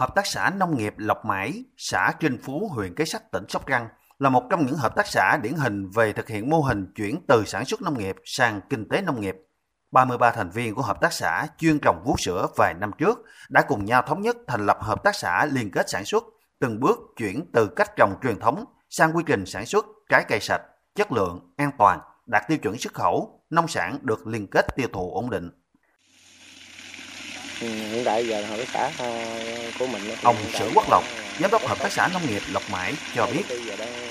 Hợp tác xã Nông nghiệp Lộc Mãi, xã Trinh Phú, huyện Kế Sách, tỉnh Sóc Trăng là một trong những hợp tác xã điển hình về thực hiện mô hình chuyển từ sản xuất nông nghiệp sang kinh tế nông nghiệp. 33 thành viên của hợp tác xã chuyên trồng vú sữa vài năm trước đã cùng nhau thống nhất thành lập hợp tác xã liên kết sản xuất, từng bước chuyển từ cách trồng truyền thống sang quy trình sản xuất trái cây sạch, chất lượng, an toàn, đạt tiêu chuẩn xuất khẩu, nông sản được liên kết tiêu thụ ổn định. Ừ, hiện tại giờ hợp tác xã ờ, của mình ông Sử Quốc Lộc giám đốc hợp tác xã nông nghiệp Lộc Mãi cho biết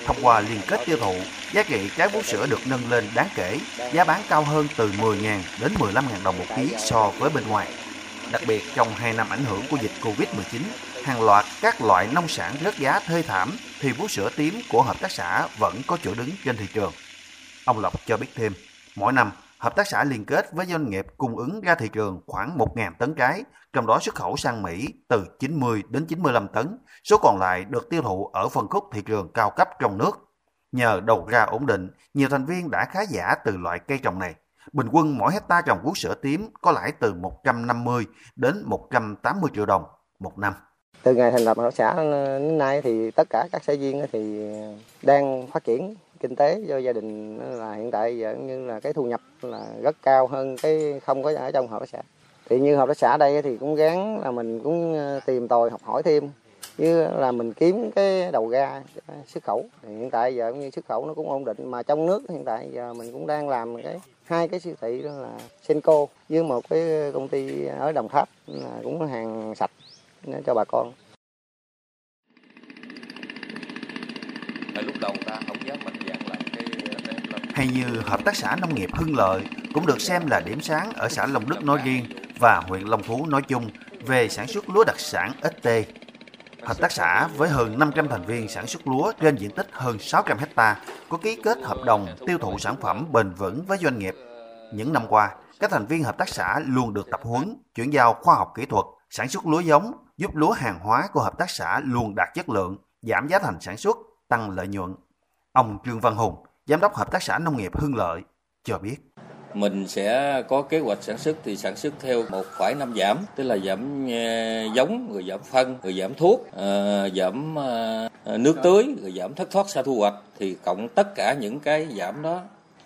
thông qua liên kết tiêu thụ giá trị trái bú sữa được nâng lên đáng kể giá bán cao hơn từ 10.000 đến 15.000 đồng một ký so với bên ngoài. Đặc biệt trong 2 năm ảnh hưởng của dịch Covid-19 hàng loạt các loại nông sản rớt giá thê thảm thì bú sữa tím của hợp tác xã vẫn có chỗ đứng trên thị trường. Ông Lộc cho biết thêm mỗi năm hợp tác xã liên kết với doanh nghiệp cung ứng ra thị trường khoảng 1.000 tấn trái, trong đó xuất khẩu sang Mỹ từ 90 đến 95 tấn, số còn lại được tiêu thụ ở phân khúc thị trường cao cấp trong nước. Nhờ đầu ra ổn định, nhiều thành viên đã khá giả từ loại cây trồng này. Bình quân mỗi hecta trồng vú sữa tím có lãi từ 150 đến 180 triệu đồng một năm. Từ ngày thành lập hợp xã đến nay thì tất cả các xã viên thì đang phát triển kinh tế cho gia đình là hiện tại giờ như là cái thu nhập là rất cao hơn cái không có ở trong hợp tác xã. Thì như hợp tác xã đây thì cũng gắng là mình cũng ờ, tìm tòi học hỏi thêm, như là mình kiếm cái đầu ra xuất khẩu. Thì hiện tại giờ cũng như xuất khẩu nó cũng ổn định, mà trong nước hiện tại giờ mình cũng đang làm cái, hai cái siêu thị đó là Senco với một cái công ty ở Đồng Tháp, là cũng hàng sạch cho bà con. Lúc đầu ta không dám mạnh dạng làm cái hay như hợp tác xã nông nghiệp Hưng Lợi cũng được xem là điểm sáng ở xã Long Đức nói riêng và huyện Long Phú nói chung về sản xuất lúa đặc sản ST. Hợp tác xã với hơn 500 thành viên sản xuất lúa trên diện tích hơn 600 hecta có ký kết hợp đồng tiêu thụ sản phẩm bền vững với doanh nghiệp. Những năm qua, các thành viên hợp tác xã luôn được tập huấn, chuyển giao khoa học kỹ thuật, sản xuất lúa giống, giúp lúa hàng hóa của hợp tác xã luôn đạt chất lượng, giảm giá thành sản xuất, tăng lợi nhuận. Ông Trương Văn Hùng, Giám đốc Hợp tác xã Nông nghiệp Hưng Lợi, cho biết. Mình sẽ có kế hoạch sản xuất thì sản xuất theo một phải năm giảm tức là giảm ờ, giống rồi giảm phân rồi giảm thuốc ờ, giảm ờ, nước tưới rồi giảm thất thoát sau thu hoạch. Thì cộng tất cả những cái giảm đó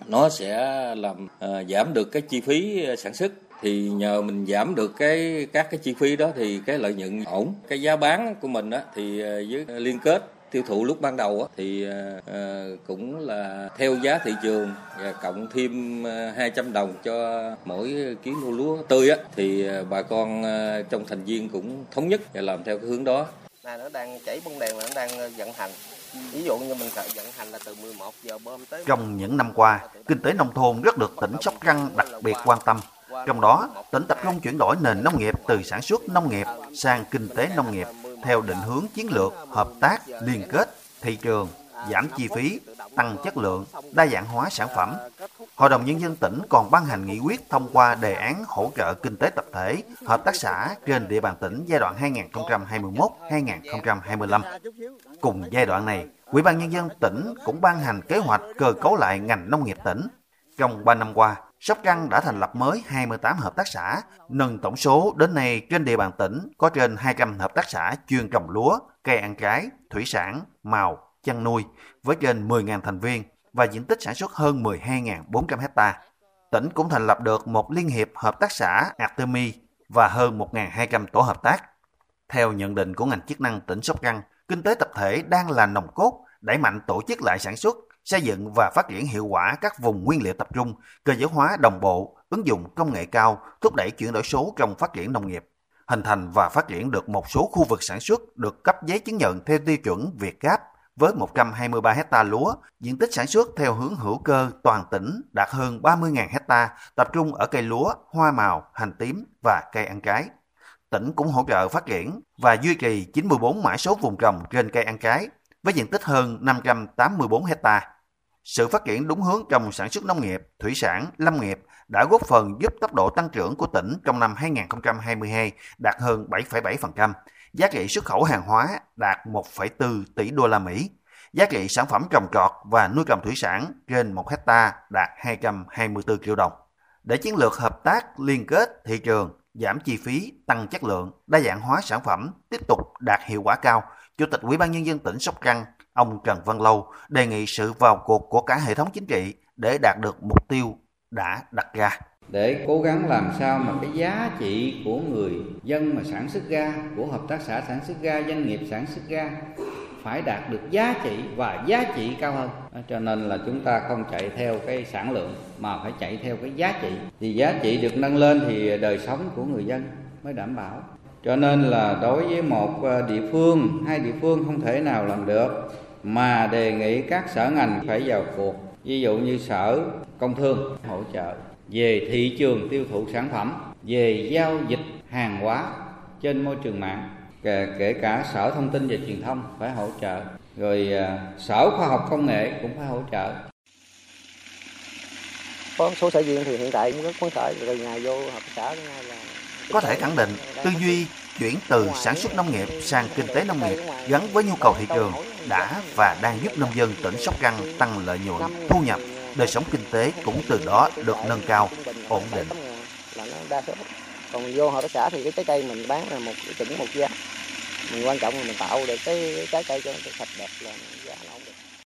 nó sẽ làm giảm được cái chi phí sản xuất. Thì nhờ mình giảm được cái các cái chi phí đó thì cái lợi nhuận ổn. Cái giá bán của mình á thì với liên kết tiêu thụ lúc ban đầu thì ờ, cũng là theo giá thị trường và cộng thêm 200 ờ, đồng cho mỗi ký lúa lúa tươi á thì ờ, bà con trong thành viên cũng thống nhất và làm theo cái hướng đó. Này nó đang chảy bông đèn là nó đang vận hành. Ví dụ như mình vận hành là từ 11 giờ bơm tới Trong những năm qua, kinh tế nông thôn rất được tỉnh Sóc Trăng đặc biệt quan tâm. Trong đó, tỉnh tập trung chuyển đổi nền nông nghiệp từ sản xuất nông nghiệp sang kinh tế nông nghiệp theo định hướng chiến lược, hợp tác, liên kết, thị trường, giảm chi phí, tăng chất lượng, đa dạng hóa sản phẩm. Hội đồng Nhân dân tỉnh còn ban hành nghị quyết thông qua đề án hỗ trợ kinh tế tập thể, hợp tác xã trên địa bàn tỉnh giai đoạn 2021-2025. Cùng giai đoạn này, Ủy ban Nhân dân tỉnh cũng ban hành kế hoạch cơ cấu lại ngành nông nghiệp tỉnh. Trong 3 năm qua, Sóc Trăng đã thành lập mới 28 hợp tác xã, nâng tổng số đến nay trên địa bàn tỉnh có trên 200 hợp tác xã chuyên trồng lúa, cây ăn trái, thủy sản, màu, chăn nuôi với trên 10.000 thành viên và diện tích sản xuất hơn 12.400 hecta. Tỉnh cũng thành lập được một liên hiệp hợp tác xã Artemi và hơn 1.200 tổ hợp tác. Theo nhận định của ngành chức năng tỉnh Sóc Trăng, kinh tế tập thể đang là nòng cốt đẩy mạnh tổ chức lại sản xuất, xây dựng và phát triển hiệu quả các vùng nguyên liệu tập trung, cơ giới hóa đồng bộ, ứng dụng công nghệ cao, thúc đẩy chuyển đổi số trong phát triển nông nghiệp, hình thành và phát triển được một số khu vực sản xuất được cấp giấy chứng nhận theo tiêu chuẩn Việt Gáp với 123 hecta lúa, diện tích sản xuất theo hướng hữu cơ toàn tỉnh đạt hơn 30.000 hecta, tập trung ở cây lúa, hoa màu, hành tím và cây ăn trái. Tỉnh cũng hỗ trợ phát triển và duy trì 94 mã số vùng trồng trên cây ăn trái với diện tích hơn 584 hecta. Sự phát triển đúng hướng trong sản xuất nông nghiệp, thủy sản, lâm nghiệp đã góp phần giúp tốc độ tăng trưởng của tỉnh trong năm 2022 đạt hơn 7,7%, giá trị xuất khẩu hàng hóa đạt 1,4 tỷ đô la Mỹ, giá trị sản phẩm trồng trọt và nuôi trồng thủy sản trên 1 hecta đạt 224 triệu đồng. Để chiến lược hợp tác liên kết thị trường giảm chi phí, tăng chất lượng, đa dạng hóa sản phẩm, tiếp tục đạt hiệu quả cao, Chủ tịch Ủy ban nhân dân tỉnh Sóc Trăng, ông Trần Văn Lâu đề nghị sự vào cuộc của cả hệ thống chính trị để đạt được mục tiêu đã đặt ra. Để cố gắng làm sao mà cái giá trị của người dân mà sản xuất ga của hợp tác xã sản xuất ga doanh nghiệp sản xuất ga phải đạt được giá trị và giá trị cao hơn. À, cho nên là chúng ta không chạy theo cái sản lượng mà phải chạy theo cái giá trị. Thì giá trị được nâng lên thì đời sống của người dân mới đảm bảo cho nên là đối với một ờ, địa phương, hai địa phương không thể nào làm được mà đề nghị các sở ngành phải vào cuộc. Ví dụ như sở công thương hỗ trợ về thị trường tiêu thụ sản phẩm, về giao dịch hàng hóa trên môi trường mạng, kể cả sở thông tin và truyền thông phải hỗ trợ. Rồi ờ, sở khoa học công nghệ cũng phải hỗ trợ. Có số xã viên thì hiện tại cũng rất phấn khởi từ ngày vô hợp xã đến nay là có thể khẳng định, tư duy chuyển từ sản xuất nông nghiệp sang kinh tế nông nghiệp gắn với nhu cầu thị trường đã và đang giúp nông dân tỉnh Sóc Trăng tăng lợi nhuận, thu nhập, đời sống kinh tế cũng từ đó được nâng cao, ổn định. Còn vô hợp tác xã thì cái trái cây mình bán là một chuẩn một giá. Mình quan trọng là mình tạo được cái trái cây cho nó sạch đẹp là giá nó ổn định.